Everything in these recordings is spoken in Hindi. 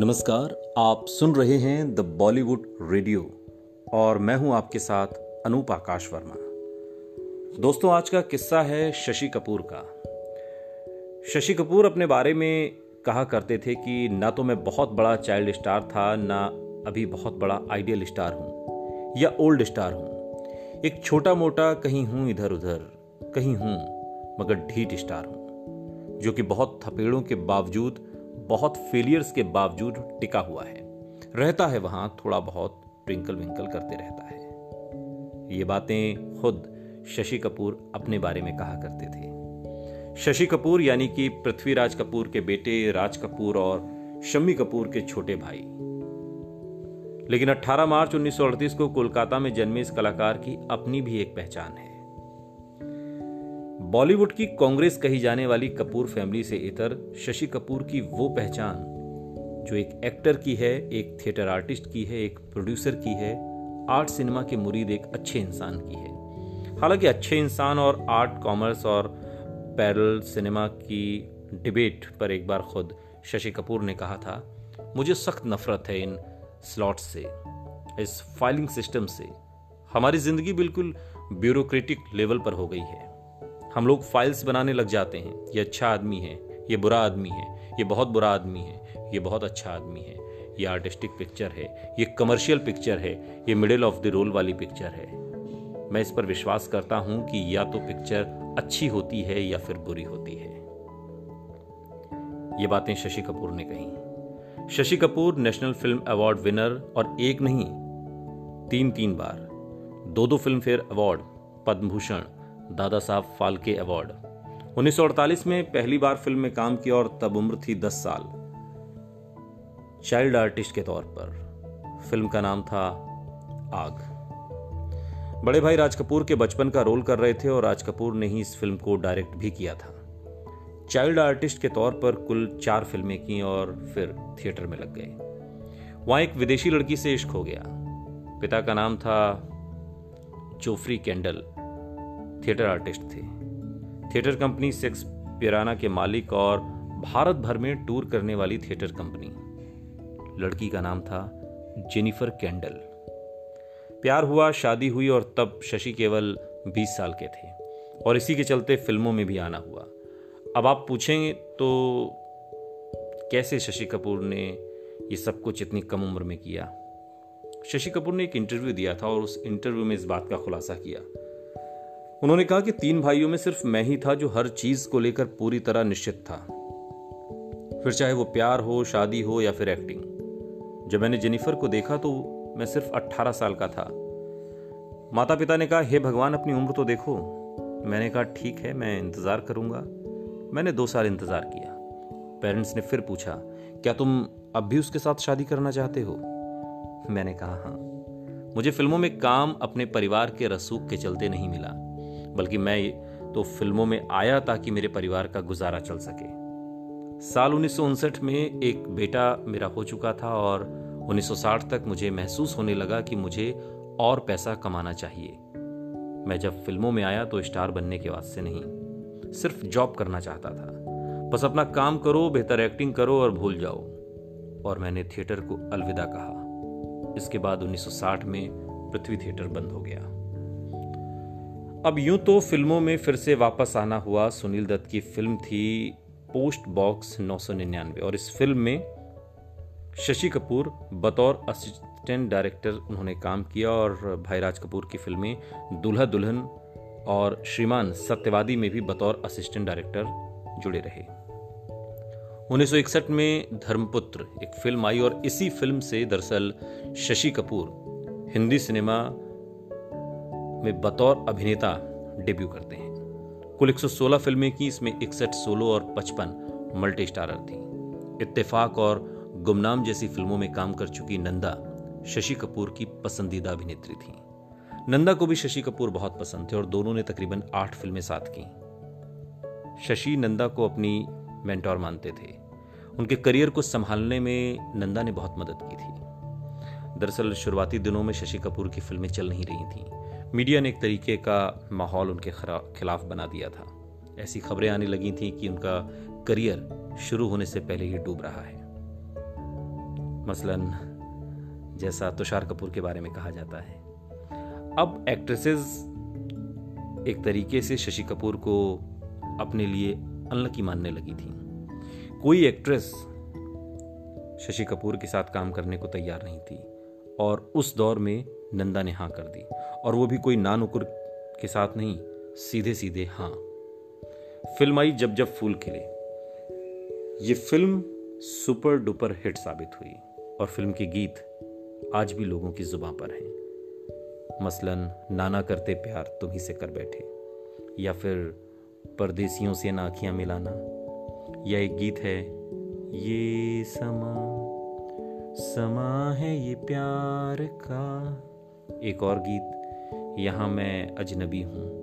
नमस्कार, आप सुन रहे हैं द बॉलीवुड रेडियो और मैं हूँ आपके साथ अनूप आकाश वर्मा। दोस्तों, आज का किस्सा है शशि कपूर का। शशि कपूर अपने बारे में कहा करते थे कि ना तो मैं बहुत बड़ा चाइल्ड स्टार था, ना अभी बहुत बड़ा आइडियल स्टार हूँ, या ओल्ड स्टार हूँ। एक छोटा मोटा कहीं हूँ इधर उधर कहीं हूँ, मगर ढीठ स्टार हूँ, जो कि बहुत थपेड़ों के बावजूद बहुत फेलियर्स के बावजूद टिका हुआ है। रहता है वहाँ, थोड़ा बहुत ट्विंकल विंकल करते रहता है। ये बातें खुद शशि कपूर अपने बारे में कहा करते थे। शशि कपूर यानी कि पृथ्वीराज कपूर के बेटे, राज कपूर और शम्मी कपूर के छोटे भाई। लेकिन 18 मार्च 1938 को कोलकाता में जन्मे इस कलाकार की अपनी भी एक पहचान है। बॉलीवुड की कांग्रेस कही जाने वाली कपूर फैमिली से इतर शशि कपूर की वो पहचान, जो एक एक्टर की है, एक थिएटर आर्टिस्ट की है, एक प्रोड्यूसर की है, आर्ट सिनेमा के मुरीद एक अच्छे इंसान की है। हालाँकि अच्छे इंसान और आर्ट, कॉमर्स और पैरल सिनेमा की डिबेट पर एक बार खुद शशि कपूर ने कहा था, मुझे सख्त नफरत है इन स्लॉट्स से, इस फाइलिंग सिस्टम से। हमारी ज़िंदगी बिल्कुल ब्यूरोक्रेटिक लेवल पर हो गई है। हम लोग फाइल्स बनाने लग जाते हैं। ये अच्छा आदमी है, ये बुरा आदमी है, ये बहुत बुरा आदमी है, ये बहुत अच्छा आदमी है। ये आर्टिस्टिक पिक्चर है, ये कमर्शियल पिक्चर है, ये मिडिल ऑफ़ द रोल वाली पिक्चर है। मैं इस पर विश्वास करता हूँ कि या तो पिक्चर अच्छी होती है या फिर बुरी होती है। ये बातें शशि कपूर ने कही। Shashi Kapoor national film award winner और एक नहीं तीन तीन बार। दो दो Filmfare award Padma Bhushan Dada Saheb Phalke award. 1948 में पहली बार फ़िल्म में काम किया और तब उम्र थी 10 साल। चाइल्ड आर्टिस्ट के तौर पर। फ़िल्म का नाम था आग। बड़े भाई राज कपूर के बचपन का रोल कर रहे थे और राज कपूर ने ही इस फ़िल्म को डायरेक्ट भी किया था। चाइल्ड आर्टिस्ट के तौर पर कुल चार फ़िल्में की और फिर थिएटर में लग गए। वहाँ एक विदेशी लड़की से इश्क हो गया। पिता का नाम था जोफ्री कैंडल। थिएटर आर्टिस्ट थे। थिएटर कंपनी सेक्स पिराना के मालिक और भारत भर में टूर करने वाली थिएटर कंपनी। लड़की का नाम था जेनिफर कैंडल। प्यार हुआ, शादी हुई और तब शशि केवल 20 साल के थे और इसी के चलते फ़िल्मों में भी आना हुआ। अब आप पूछेंगे तो कैसे शशि कपूर ने ये सब कुछ इतनी कम उम्र में किया? शशि कपूर ने एक इंटरव्यू दिया था और उस इंटरव्यू में इस बात का खुलासा किया उन्होंने कहा कि तीन भाइयों में सिर्फ़ मैं ही था जो हर चीज़ को लेकर पूरी तरह निश्चित था। फिर चाहे वो प्यार हो, शादी हो या फिर एक्टिंग जब मैंने जेनिफर को देखा तो मैं सिर्फ़ 18 साल का था। माता पिता ने कहा, हे भगवान, अपनी उम्र तो देखो। मैंने कहा, ठीक है, मैं इंतज़ार करूँगा। मैंने दो साल इंतज़ार किया। पेरेंट्स ने फिर पूछा, क्या तुम अब भी उसके साथ शादी करना चाहते हो? मैंने कहा हाँ। मुझे फ़िल्मों में काम अपने परिवार के रसूख के चलते नहीं मिला। बल्कि मैं तो फ़िल्मों में आया ताकि मेरे परिवार का गुजारा चल सके। साल उन्नीस सौ उनसठ में एक बेटा मेरा हो चुका था और 1960 तक मुझे महसूस होने लगा कि मुझे और पैसा कमाना चाहिए। मैं जब फ़िल्मों में आया तो स्टार बनने के वास्ते नहीं, सिर्फ़ जॉब करना चाहता था। बस अपना काम करो, बेहतर एक्टिंग करो और भूल जाओ। और मैंने थिएटर को अलविदा कहा। इसके बाद 1960 में पृथ्वी थिएटर बंद हो गया। अब यूँ तो फ़िल्मों में फिर से वापस आना हुआ। सुनील दत्त की फ़िल्म थी पोस्ट बॉक्स नौ सौ निन्यानवे और इस फ़िल्म में शशि कपूर, बतौर असिस्टेंट डायरेक्टर उन्होंने काम किया और भाई राज कपूर की फ़िल्में दुल्हा दुल्हन और श्रीमान सत्यवादी में भी बतौर असिस्टेंट डायरेक्टर जुड़े रहे। 1961 में धर्मपुत्र एक फ़िल्म आई और इसी फ़िल्म से दरअसल शशि कपूर हिंदी सिनेमा में बतौर अभिनेता डेब्यू करते हैं। कुल 116 फ़िल्में की इसमें इकसठ सोलो और 55 मल्टी स्टारर थी। इत्तेफाक और गुमनाम जैसी फ़िल्मों में काम कर चुकी नंदा शशि कपूर की पसंदीदा अभिनेत्री थी। नंदा को भी शशि कपूर बहुत पसंद थे और दोनों ने तकरीबन आठ फ़िल्में साथ की। शशि नंदा को अपनी मेंटोर मानते थे। उनके करियर को संभालने में नंदा ने बहुत मदद की थी। दरअसल शुरुआती दिनों में शशि कपूर की फ़िल्में चल नहीं रही थीं। मीडिया ने एक तरीके का माहौल उनके खिलाफ बना दिया था। ऐसी खबरें आने लगी थी कि उनका करियर शुरू होने से पहले ही डूब रहा है। मसलन, जैसा तुषार कपूर के बारे में कहा जाता है। अब एक्ट्रेसेस एक तरीके से शशि कपूर को अपने लिए अनलकी मानने लगी थी। कोई एक्ट्रेस शशि कपूर के साथ काम करने को तैयार नहीं थी और उस दौर में नंदा ने हाँ कर दी। और वो भी कोई नानुकुर के साथ नहीं सीधे सीधे हाँ। फ़िल्म आई जब जब फूल खिले। ये फ़िल्म सुपर डुपर हिट साबित हुई और फ़िल्म के गीत आज भी लोगों की जुबां पर हैं। मसलन, नाना करते प्यार तुम ही से कर बैठे। या फिर, परदेसियों से ना आखियाँ मिलाना। या एक गीत है, ये समा समा है ये प्यार का। एक और गीत, यहाँ मैं अजनबी हूँ।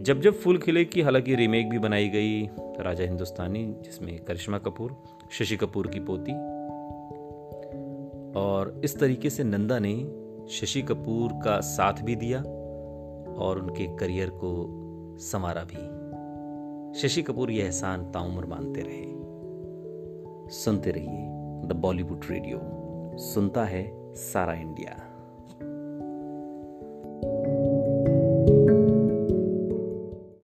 जब जब फूल खिले की हालाँकि रीमेक भी बनाई गई, राजा हिंदुस्तानी, जिसमें करिश्मा कपूर, शशि कपूर की पोती और इस तरीके से नंदा ने शशि कपूर का साथ भी दिया और उनके करियर को संवारा भी। शशि कपूर यह एहसान ताउम्र मानते रहे। सुनते रहिए द बॉलीवुड रेडियो सुनता है सारा इंडिया